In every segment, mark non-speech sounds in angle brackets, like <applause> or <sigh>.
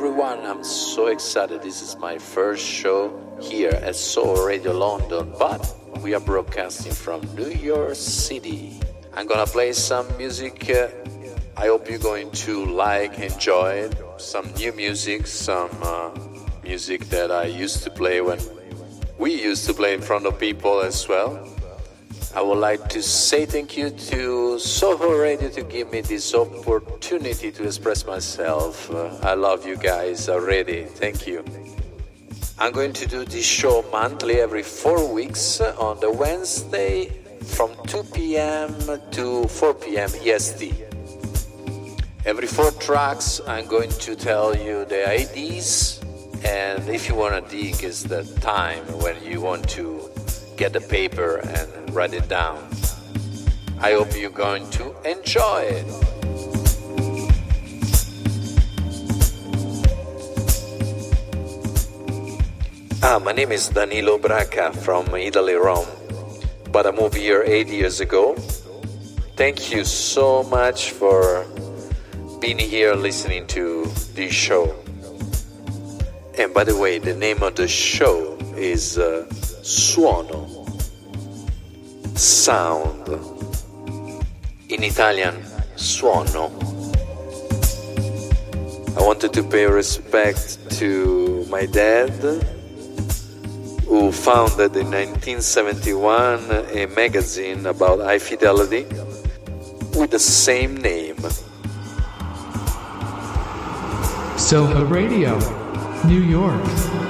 everyone. I'm so excited. This is my first show here at Soho Radio London, but we are broadcasting from New York City. I'm gonna play some music. Uh, I hope you're going to like, enjoy. Some new music, some uh, music that I used to play when we used to play in front of people as well. I would like to say thank you to Soho Radio to give me this opportunity to express myself. Uh, I love you guys already. Thank you. I'm going to do this show monthly every four weeks on the Wednesday from 2 p.m. to 4 p.m. EST. Every four tracks, I'm going to tell you the IDs, and if you want to dig, is the time when you want to get the paper and write it down. I hope you're going to enjoy it. Ah, my name is Danilo Braca from Italy, Rome, but I moved here eight years ago. Thank you so much for being here listening to this show. And by the way, the name of the show is uh, Suono sound. In Italian, suono. I wanted to pay respect to my dad, who founded in 1971 a magazine about high fidelity with the same name. Soho Radio, New York.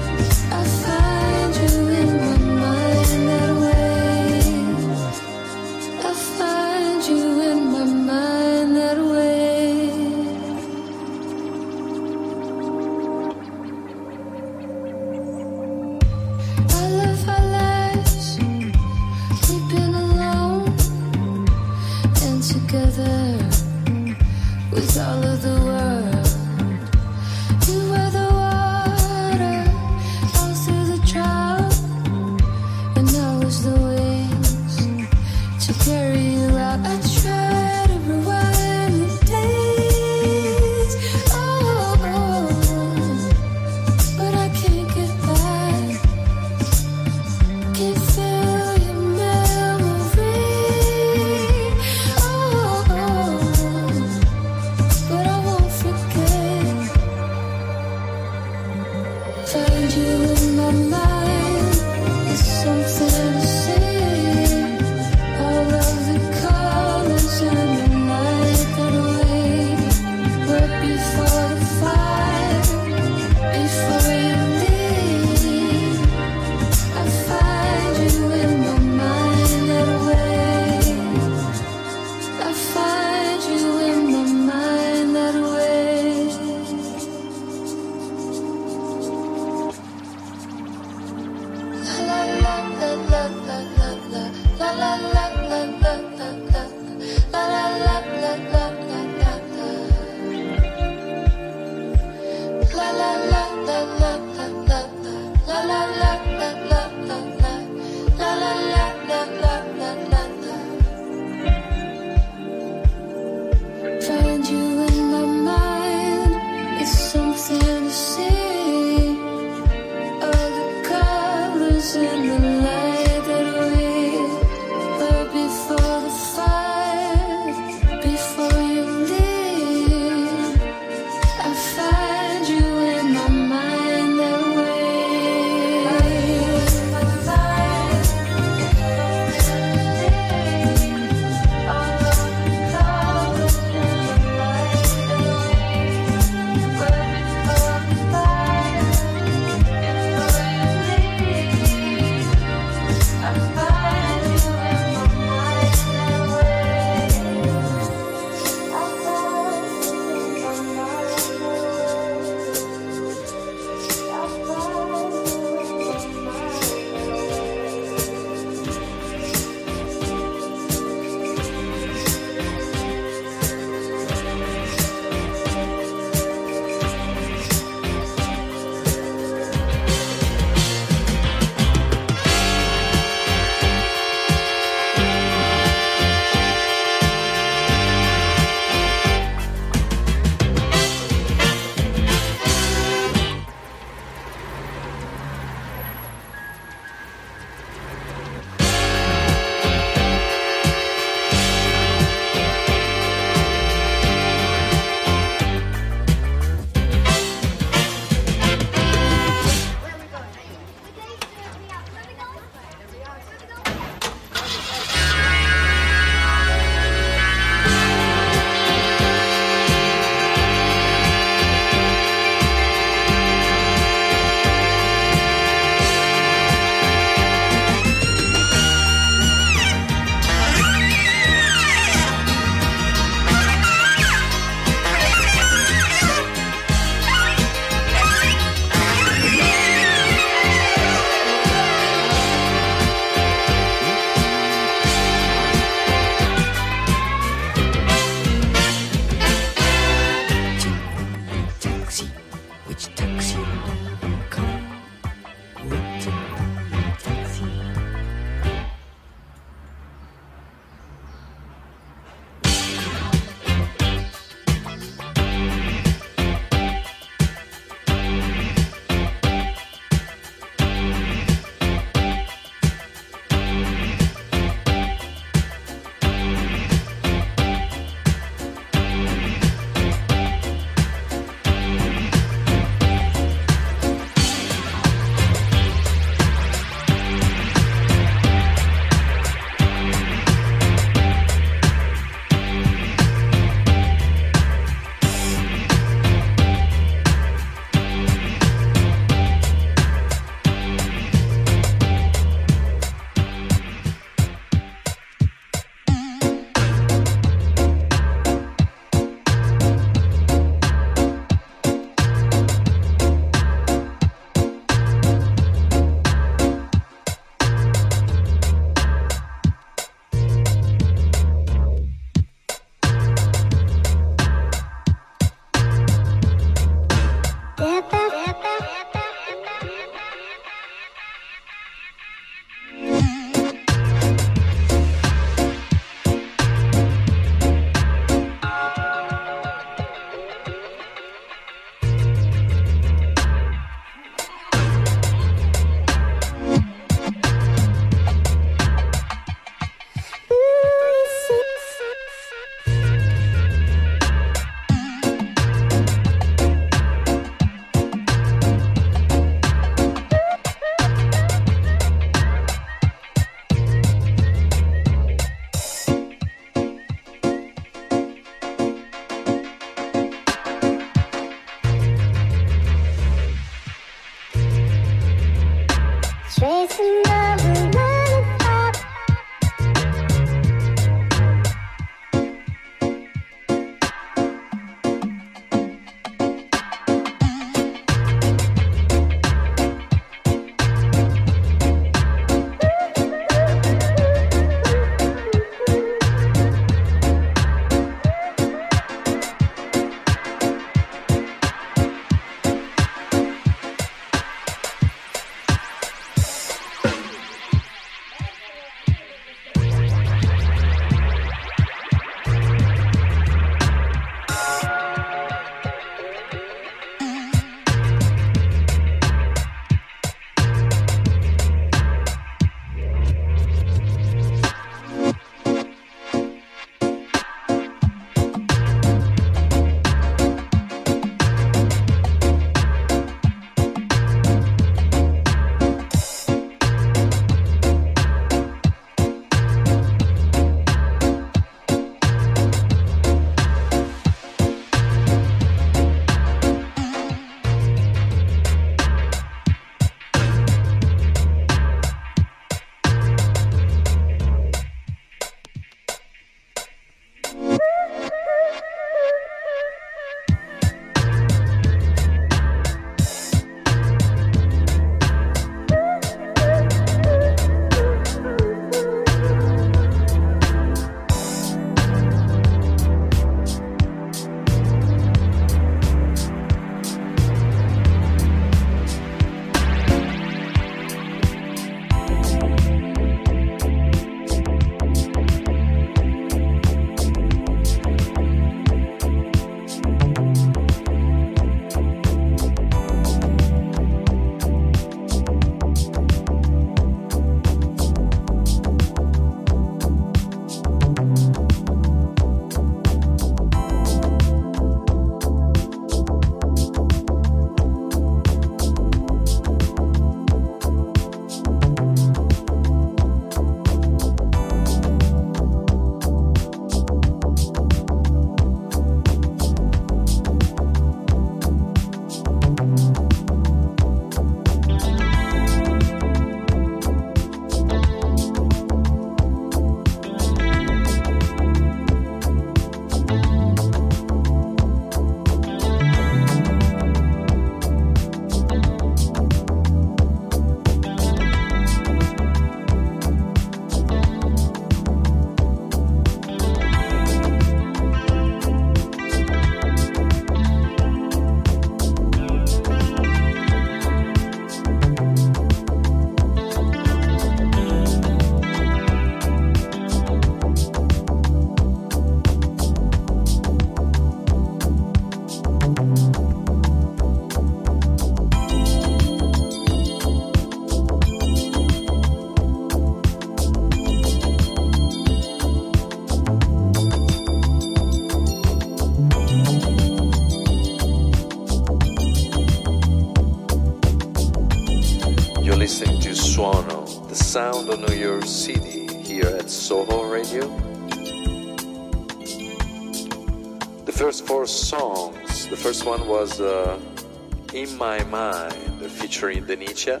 Denicia.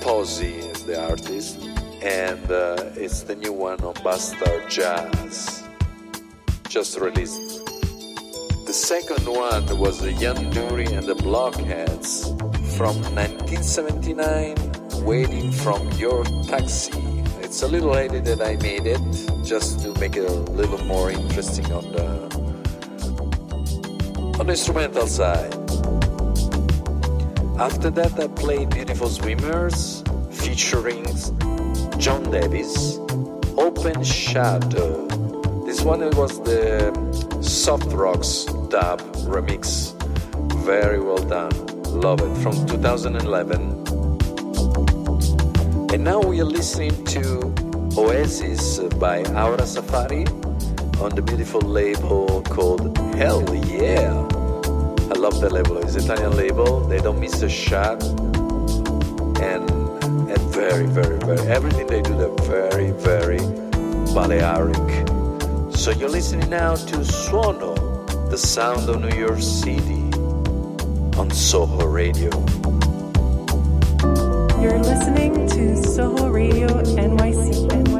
Is the artist, and uh, it's the new one on Bastard Jazz, just released. The second one was the Ian Dury and the Blockheads from 1979, Waiting from Your Taxi. It's a little late that I made it, just to make it a little more interesting on the on the instrumental side. After that, I played Beautiful Swimmers featuring John Davis, Open Shadow. This one was the Soft Rocks dub remix. Very well done. Love It from 2011. And now we are listening to Oasis by Aura Safari on the beautiful label called Hell Yeah. I love the label. It's Italian label. They don't miss a shot. And and very, very, very everything they do they're very, very Balearic. So you're listening now to Suono, the sound of New York City on Soho Radio. You're listening to Soho Radio NYC. Radio,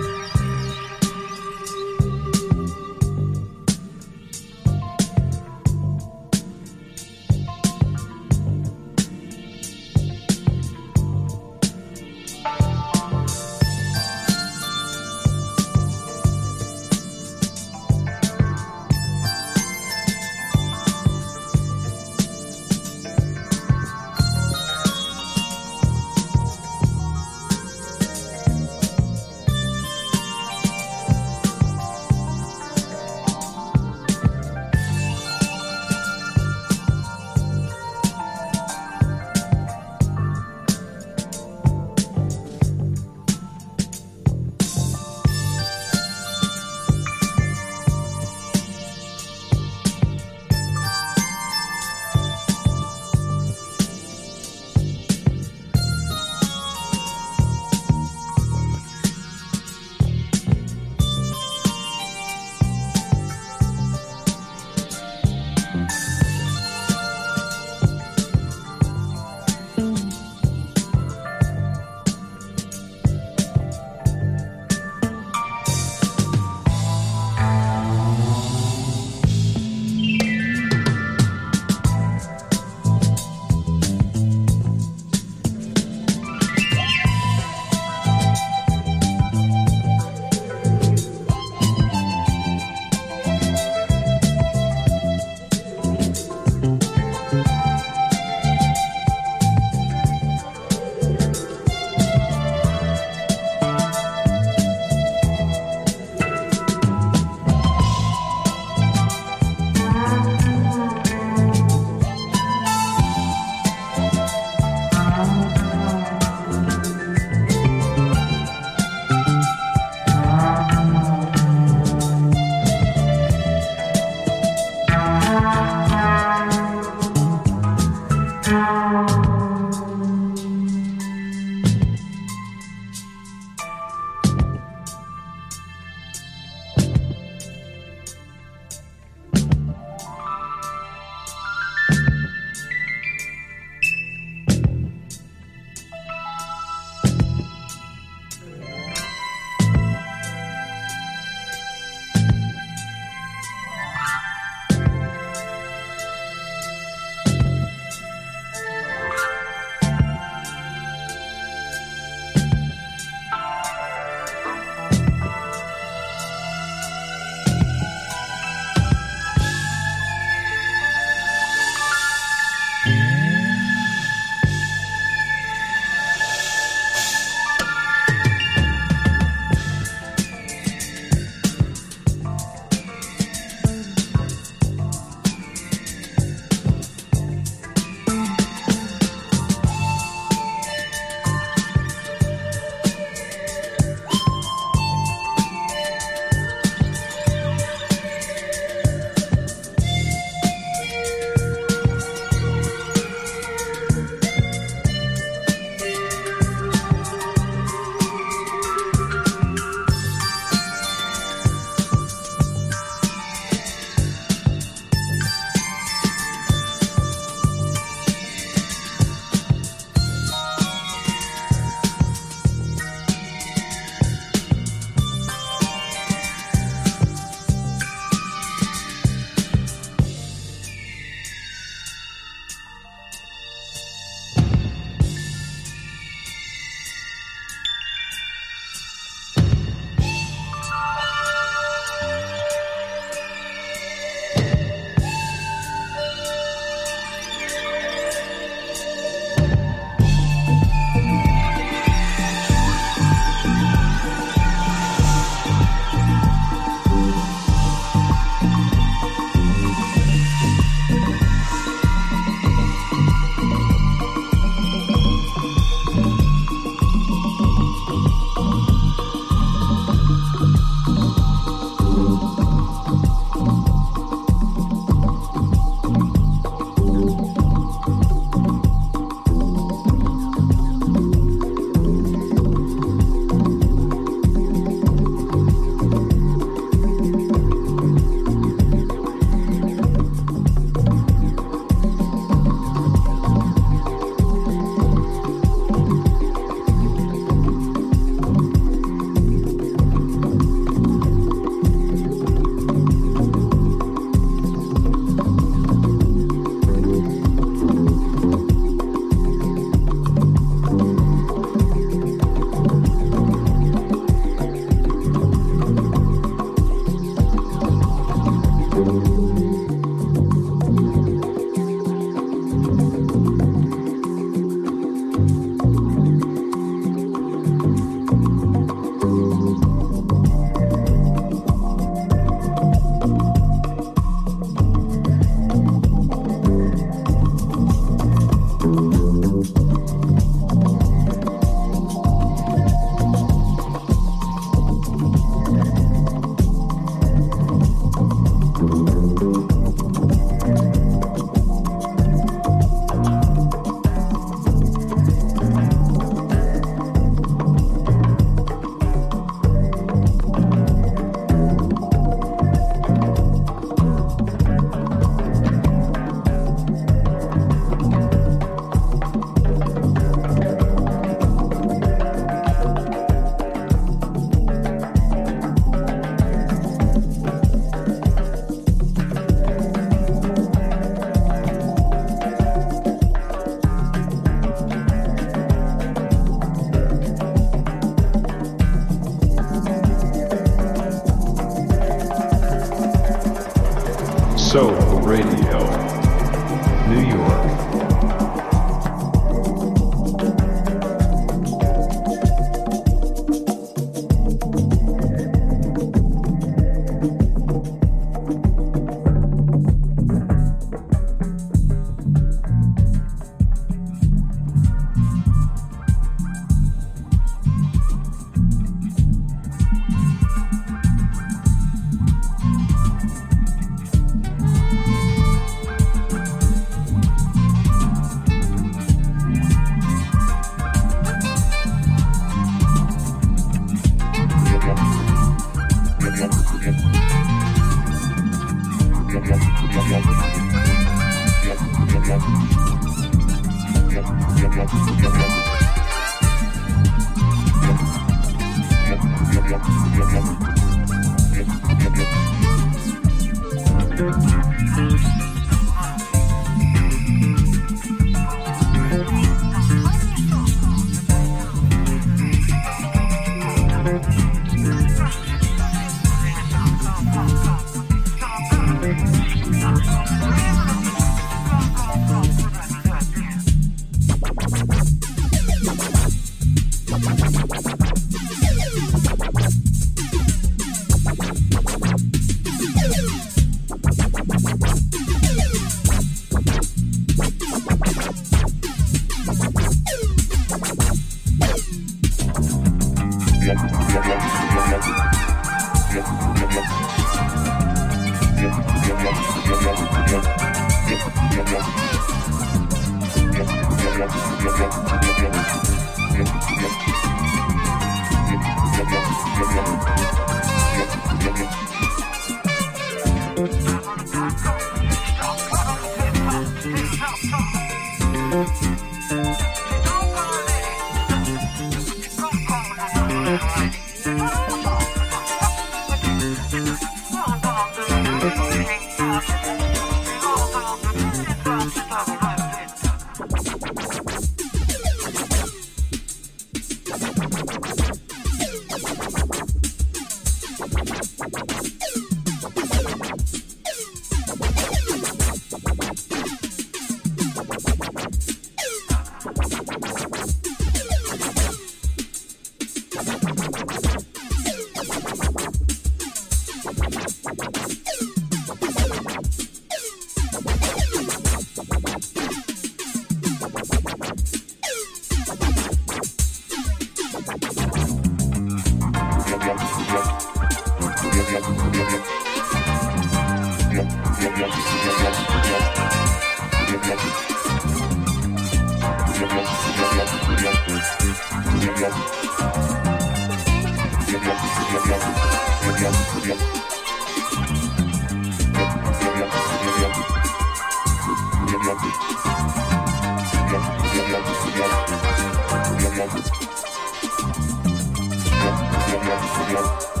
Yeah.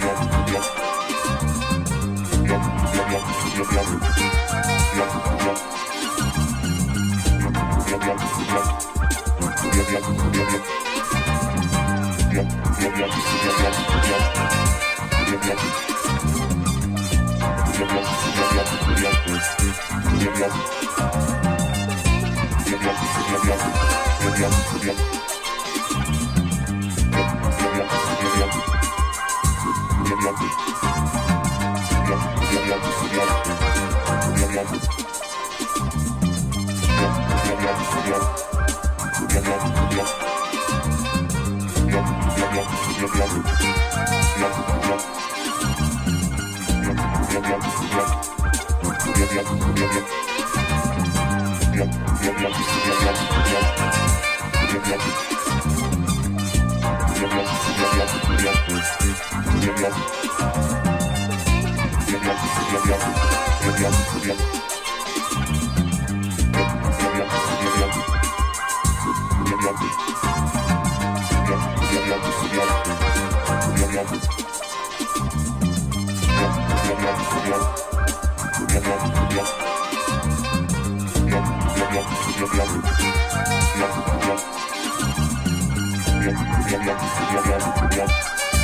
Sound of New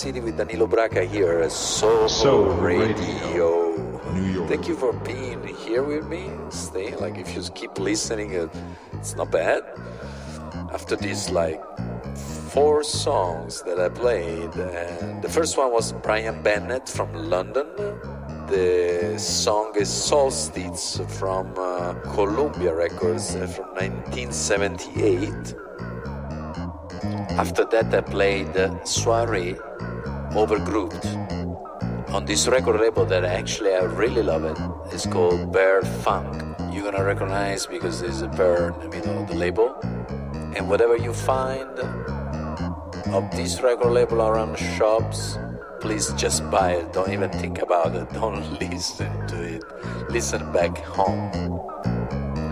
City with Danilo Braca here at Soho, Soho Radio. Radio, New York. Thank you for being here with me. Stay like if you keep listening, it's not bad. After these like four songs that I played, and the first one was Brian Bennett from London. The song is Solstice from uh, Columbia Records uh, from 1978. After that, I played uh, Soiree Overgrouped on this record label that actually I really love it. It's called Bear Funk. You're gonna recognize because there's a bear in the middle of the label. And whatever you find of this record label around shops, please just buy it. Don't even think about it. <laughs> Don't listen to it. Listen back home.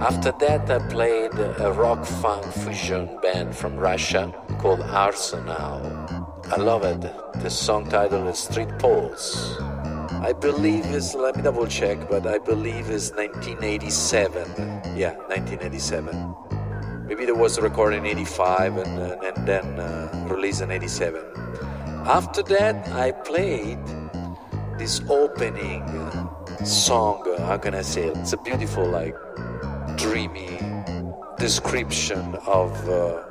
After that, I played a rock funk fusion band from Russia called Arsenal. I love it. The song title is Street Pulse. I believe it's, let me double check, but I believe it's 1987. Yeah, 1987. Maybe there was a recording in 85 and, uh, and then uh, released in 87. After that, I played this opening song. uh, How can I say it? It's a beautiful, like, dreamy description of uh,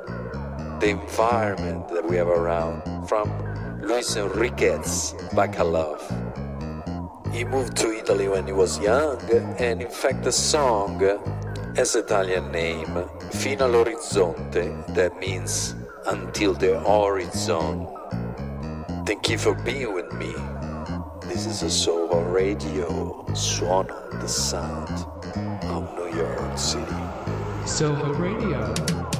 the environment that we have around from Luis Enriquez Bacalov. He moved to Italy when he was young, and in fact, the song has Italian name, Fino all'orizzonte, that means until the horizon. Thank you for being with me. This is a Soho Radio, Suono the Sound of New York City. Soho Radio.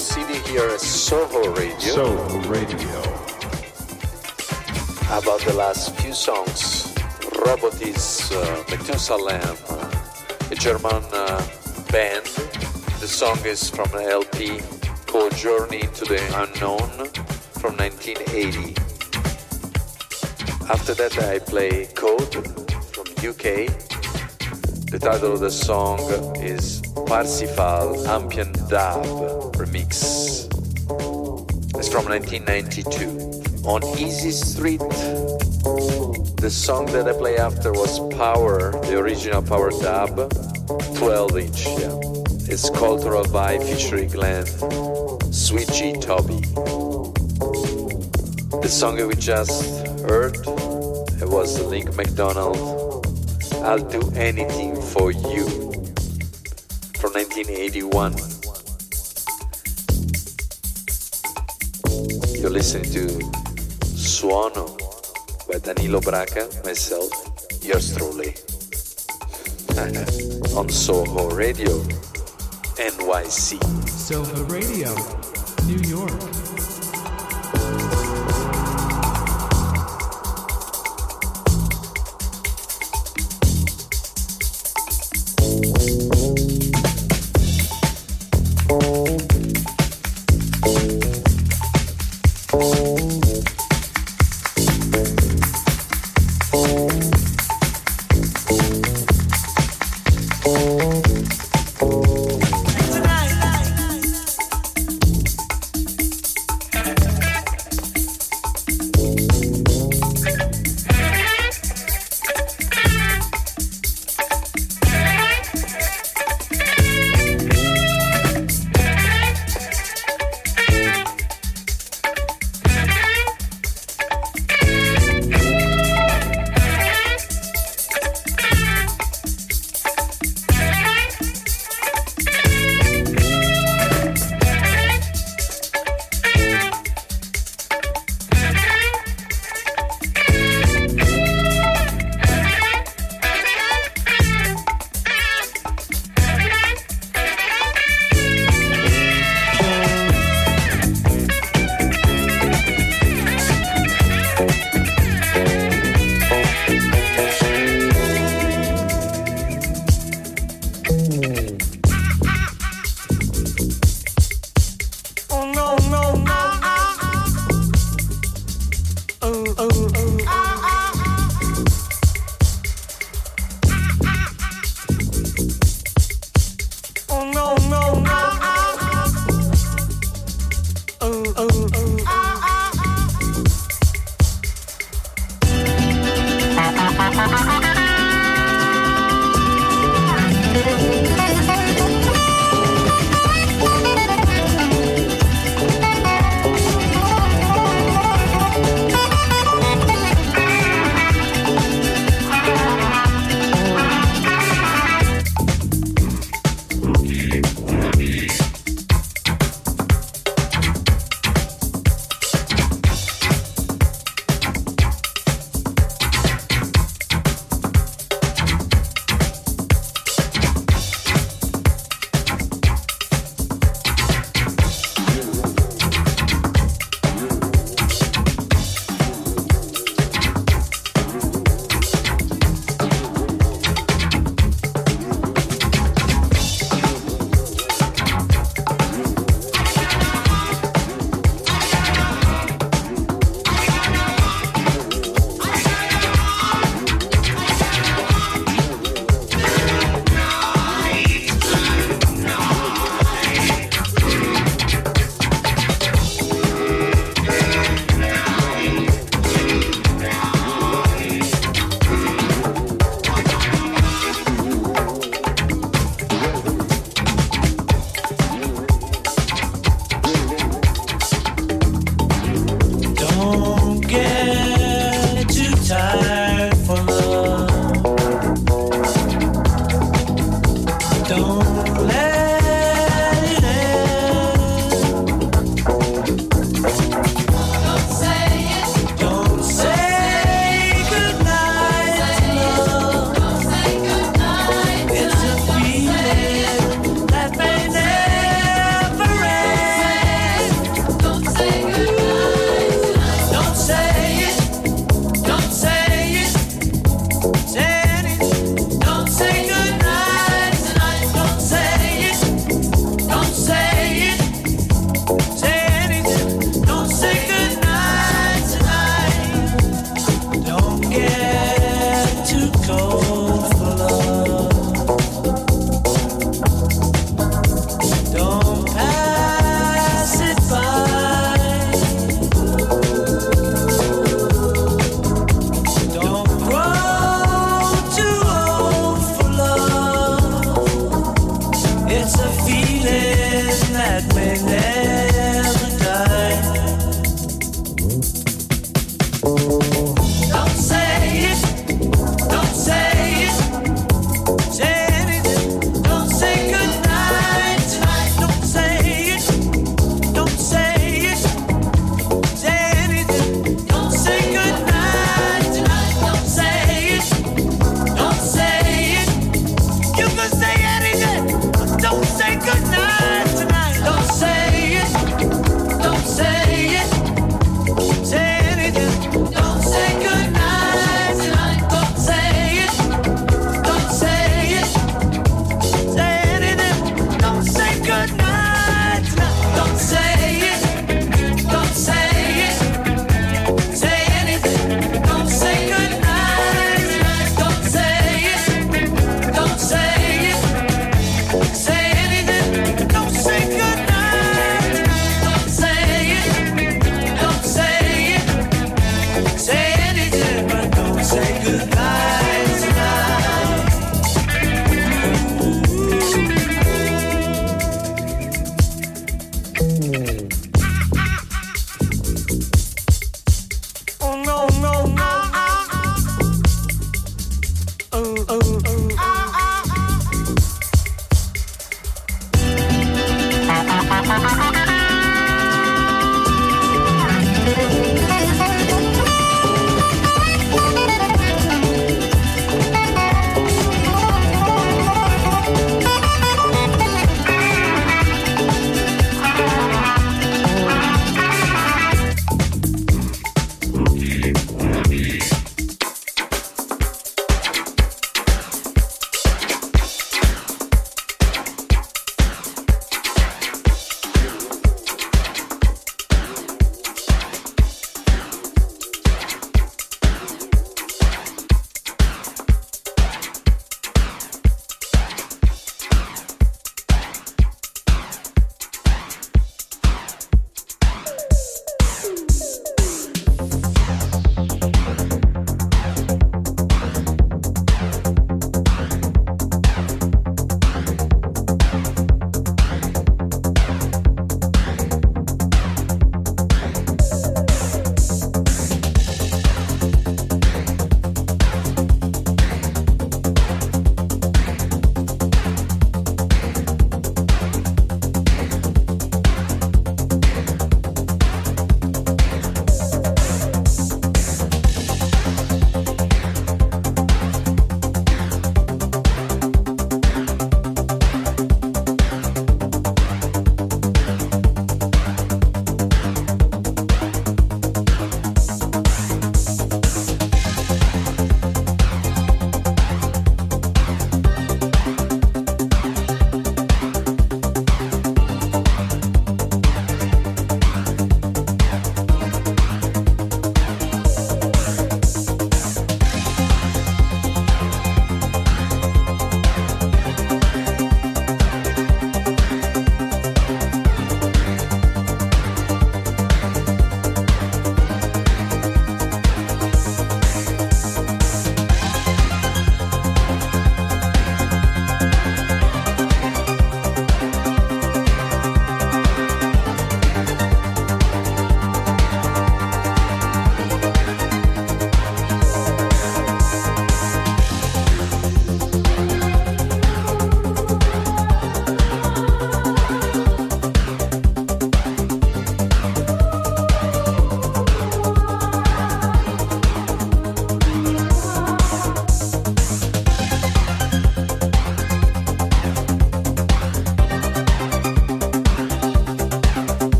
Sound of New York City here at Soho Radio. Soho Radio. About the last few songs, Robotis uh, Methusalem, a German uh, band. The song is from an LP called Journey to the Unknown from 1980. After that, I play Code from UK. The title of the song is Parsifal Ambient Dub Remix. It's from 1992. On Easy Street, the song that I play after was Power, the original Power Dub, 12 inch. Yeah. It's Cultural Vibe featuring Glenn, G Toby. The song that we just heard it was Link McDonald. I'll do anything for you from 1981. You're listening to Suono by Danilo Braca, myself, yours truly. <laughs> On Soho Radio, NYC. Soho Radio, New York.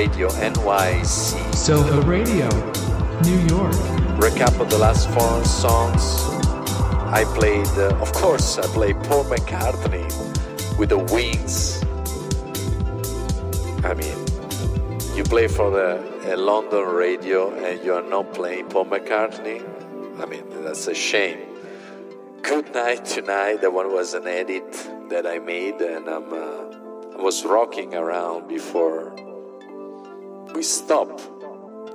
Radio NYC. Soho Radio, New York. Recap of the last four songs. I played, uh, of course, I played Paul McCartney with the Wings. I mean, you play for the London radio and you are not playing Paul McCartney. I mean, that's a shame. Good Night Tonight, that one was an edit that I made, and I'm, uh, I was rocking around before we stopped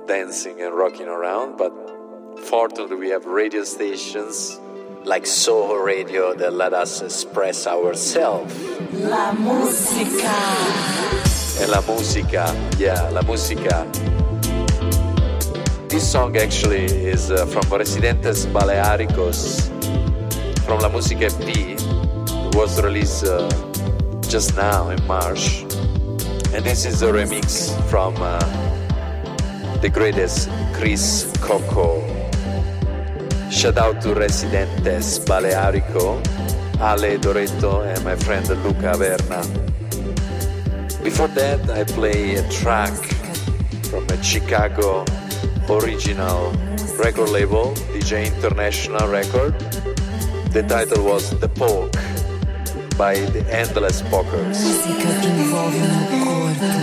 dancing and rocking around, but fortunately, we have radio stations like Soho Radio that let us express ourselves. La musica. And la musica, yeah, la musica. This song actually is uh, from Residentes Balearicos from La Musica EP. It was released uh, just now in March. And this is a remix from uh, the greatest Chris Coco. Shout out to Residentes Balearico, Ale Doretto, and my friend Luca Verna. Before that, I play a track from a Chicago original record label, DJ International Record. The title was The Polk by the Endless Pokers. Musica che muove il corpo.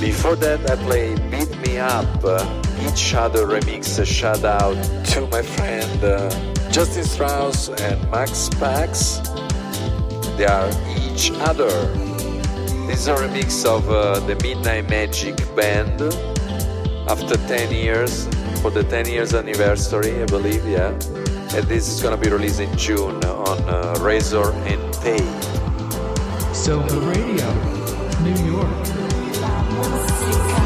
Before that, I play Beat Me Up, uh, each other remix. A shout out to my friend uh, Justin Strauss and Max Pask. They are each other. This is a remix of uh, the Midnight Magic Band after 10 years, for the 10 years anniversary, I believe, yeah. And this is gonna be released in June on uh, Razor-N-Tape. Soho Radio, New York.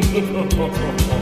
哈哈哈哈哈哈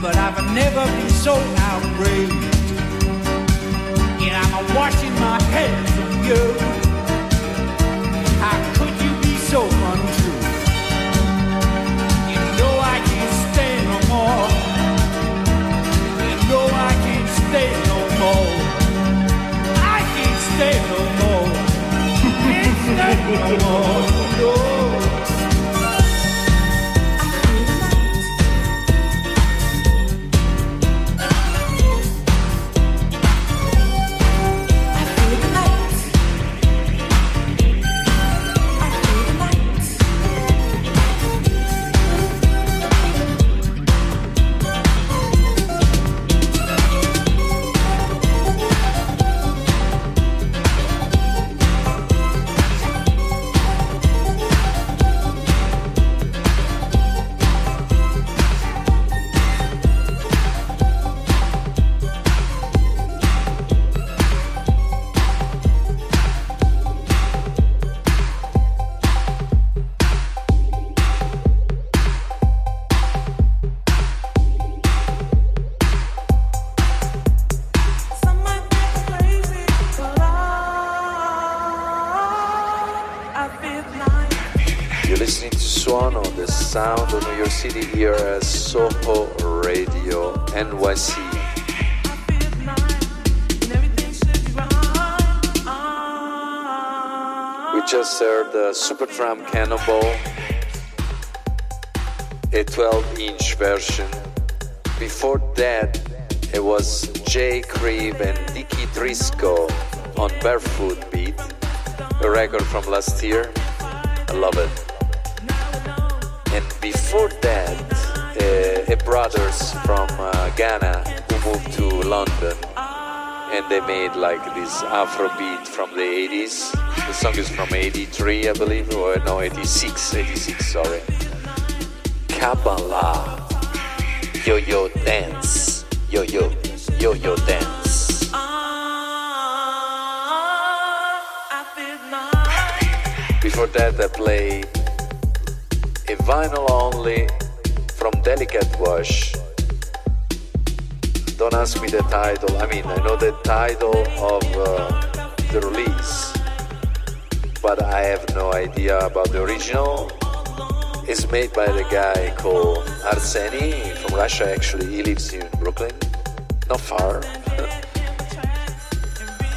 but I've never been so outraged. And I'm washing my hands of you. How could you be so untrue? You know I can't stay no more. You know I can't stay no more. I can't stay no more. <laughs> Can't stay no more. Supertramp Cannonball, a 12 inch version. Before that, it was JKriv and Dicky Trisco on Barefoot Beat, a record from last year. I love it. And before that, uh, a brothers from uh, Ghana who moved to London and they made like this Afrobeat from the 80s. The song is from 83, I believe, or no, 86, 86, sorry. Kabbala, Yo Yo Dance, Yo Yo, Yo Yo Dance. Before that, I played a vinyl only from Delicate Wash. Don't ask me the title. I mean, I know the title of uh, the release, but I have no idea about the original. It's made by the guy called Arseny from Russia. Actually, he lives in Brooklyn, not far. <laughs>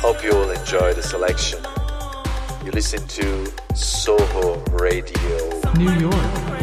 Hope you will enjoy the selection. You listen to Soho Radio. New York.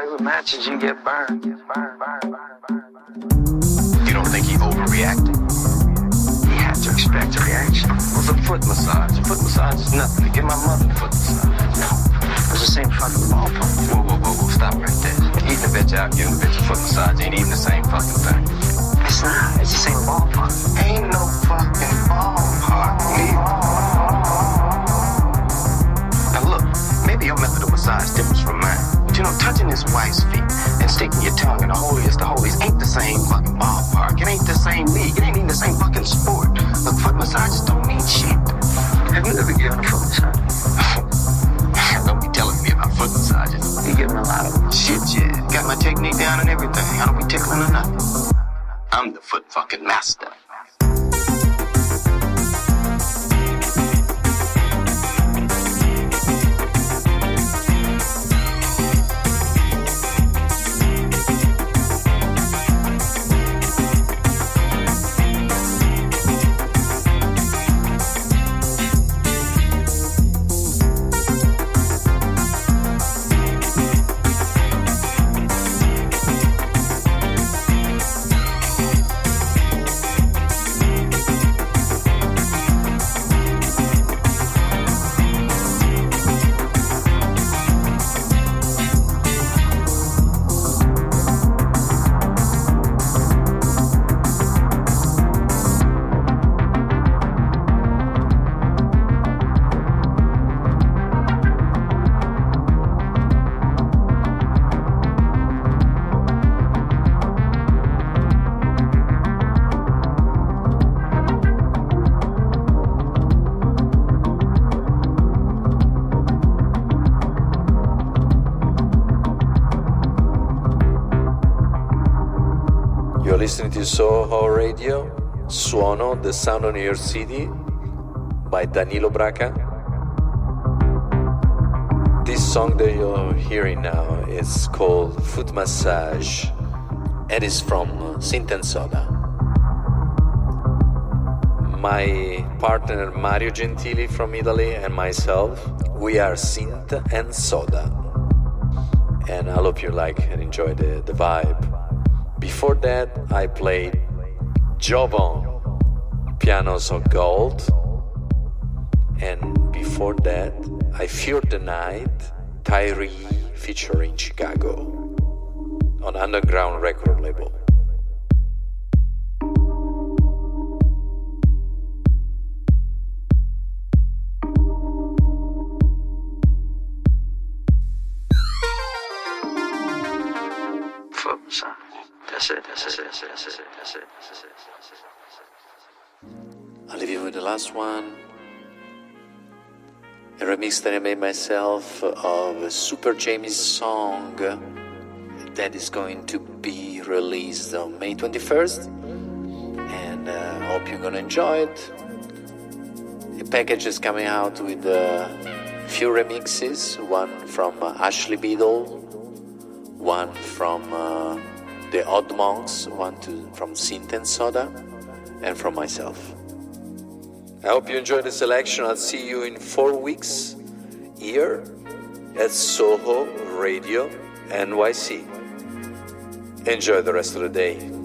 Play with matches, you get burned. Listening to Soho Radio, Suono, The Sound of New York City by Danilo Braca. This song that you're hearing now is called Foot Massage and is from uh, Synth and Soda. My partner Mario Gentili from Italy and myself, we are Synth and Soda. And I hope you like and enjoy the, the vibe. Before that, I played Jovan, Pianos of Gold. And before that, I Feared the Night, Tyree featuring Chicago on Underground Record that I made myself of a Super Jamie's song that is going to be released on May 21st. And uh, hope you're gonna enjoy it. The package is coming out with a few remixes one from uh, Ashley Beedle, one from uh, the Odd Monks, one to, from Synth and Soda, and from myself. I hope you enjoyed the selection. I'll see you in four weeks here at Soho Radio NYC. Enjoy the rest of the day.